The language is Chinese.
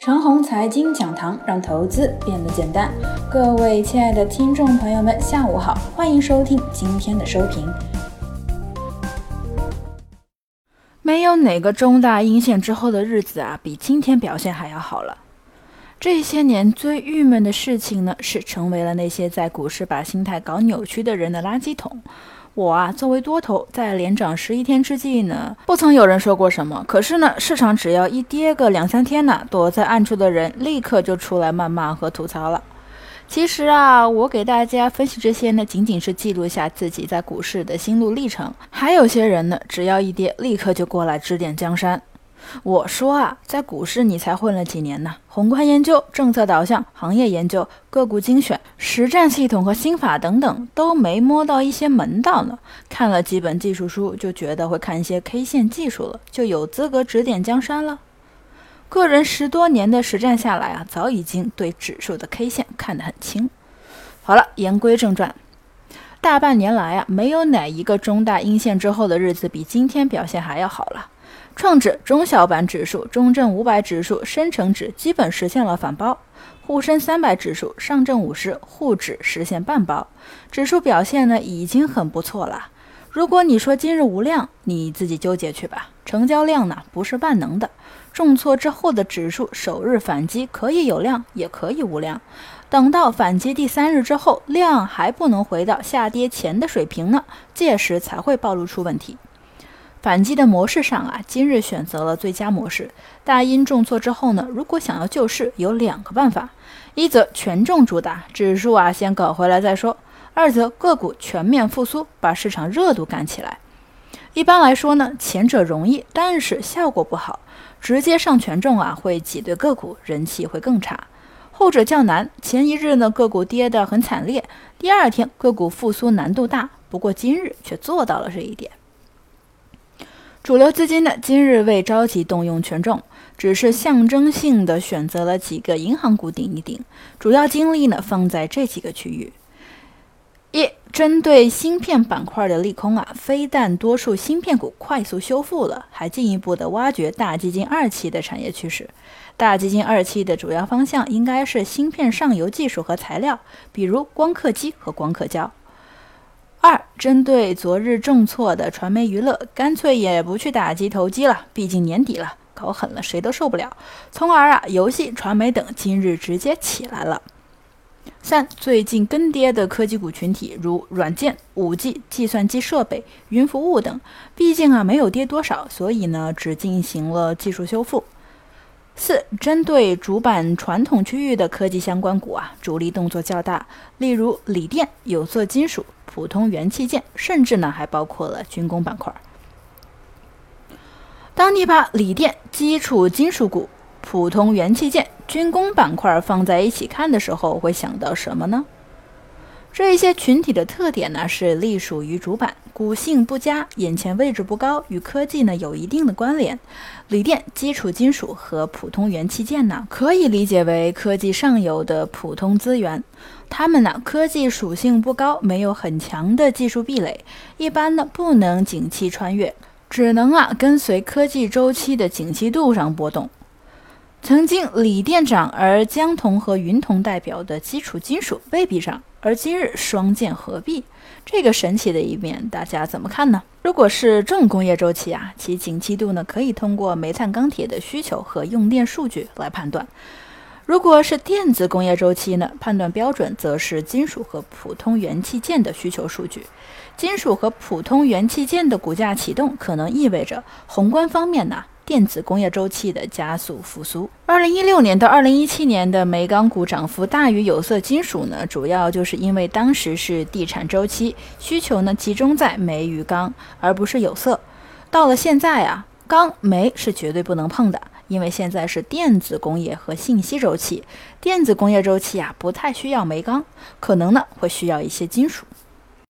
长虹财经讲堂让投资变得简单。各位亲爱的听众朋友们，下午好，欢迎收听今天的收评。没有哪个中大阴线之后的日子啊，比今天表现还要好了。这些年最郁闷的事情呢，是成为了那些在股市把心态搞扭曲的人的垃圾桶。我啊，作为多头，在连涨十一天之际呢，不曾有人说过什么。可是呢，市场只要一跌个两三天呢，躲在暗处的人立刻就出来谩骂和吐槽了。其实啊，我给大家分析这些呢，仅仅是记录下自己在股市的心路历程。还有些人呢，只要一跌，立刻就过来指点江山。我说啊，在股市你才混了几年呢？宏观研究、政策导向、行业研究、个股精选、实战系统和心法等等，都没摸到一些门道呢。看了几本技术书，就觉得会看一些 K 线技术了，就有资格指点江山了。个人十多年的实战下来啊，早已经对指数的 K 线看得很清。好了，言归正传，大半年来啊，没有哪一个中大阴线之后的日子比今天表现还要好了。创指、中小板指数、中证五百指数、深成指基本实现了反包，沪深三百指数、上证五十、沪指实现半包，指数表现呢已经很不错了。如果你说今日无量，你自己纠结去吧。成交量呢不是万能的，重挫之后的指数首日反击可以有量，也可以无量。等到反击第三日之后，量还不能回到下跌前的水平呢，届时才会暴露出问题。反击的模式上啊，今日选择了最佳模式。大阴重挫之后呢，如果想要救市，有两个办法：一则权重主打，指数啊先搞回来再说；二则个股全面复苏，把市场热度干起来。一般来说呢，前者容易，但是效果不好。直接上权重啊，会挤兑个股，人气会更差；后者较难。前一日呢，个股跌得很惨烈，第二天个股复苏难度大。不过今日却做到了这一点。主流资金呢，今日未着急动用权重，只是象征性的选择了几个银行股顶一顶，主要精力呢放在这几个区域。一、针对芯片板块的利空啊，非但多数芯片股快速修复了，还进一步的挖掘大基金二期的产业趋势。大基金二期的主要方向应该是芯片上游技术和材料，比如光刻机和光刻胶。二，针对昨日重挫的传媒娱乐，干脆也不去打击投机了，毕竟年底了，搞狠了谁都受不了。从而啊，游戏、传媒等今日直接起来了。三，最近跟跌的科技股群体，如软件、五 G、计算机设备、云服务等，毕竟啊没有跌多少，所以呢只进行了技术修复。四，针对主板传统区域的科技相关股啊，主力动作较大，例如锂电、有色金属。普通元器件，甚至呢还包括了军工板块。当你把锂电、基础金属股、普通元器件、军工板块放在一起看的时候，会想到什么呢？这一些群体的特点呢是隶属于主板，股性不佳，眼前位置不高，与科技呢有一定的关联。锂电、基础金属和普通元器件呢，可以理解为科技上游的普通资源。它们呢，科技属性不高，没有很强的技术壁垒，一般呢不能景气穿越，只能啊跟随科技周期的景气度上波动。曾经锂电涨，而江铜和云铜代表的基础金属未必涨，而今日双剑合璧，这个神奇的一面，大家怎么看呢？如果是重工业周期啊，其景气度呢可以通过煤炭、钢铁的需求和用电数据来判断。如果是电子工业周期呢？判断标准则是金属和普通元器件的需求数据。金属和普通元器件的股价启动，可能意味着宏观方面呢，电子工业周期的加速复苏。二零一六年到二零一七年的煤钢股涨幅大于有色金属呢，主要就是因为当时是地产周期，需求呢集中在煤与钢，而不是有色。到了现在啊，钢煤是绝对不能碰的。因为现在是电子工业和信息周期，电子工业周期啊不太需要煤钢，可能呢会需要一些金属。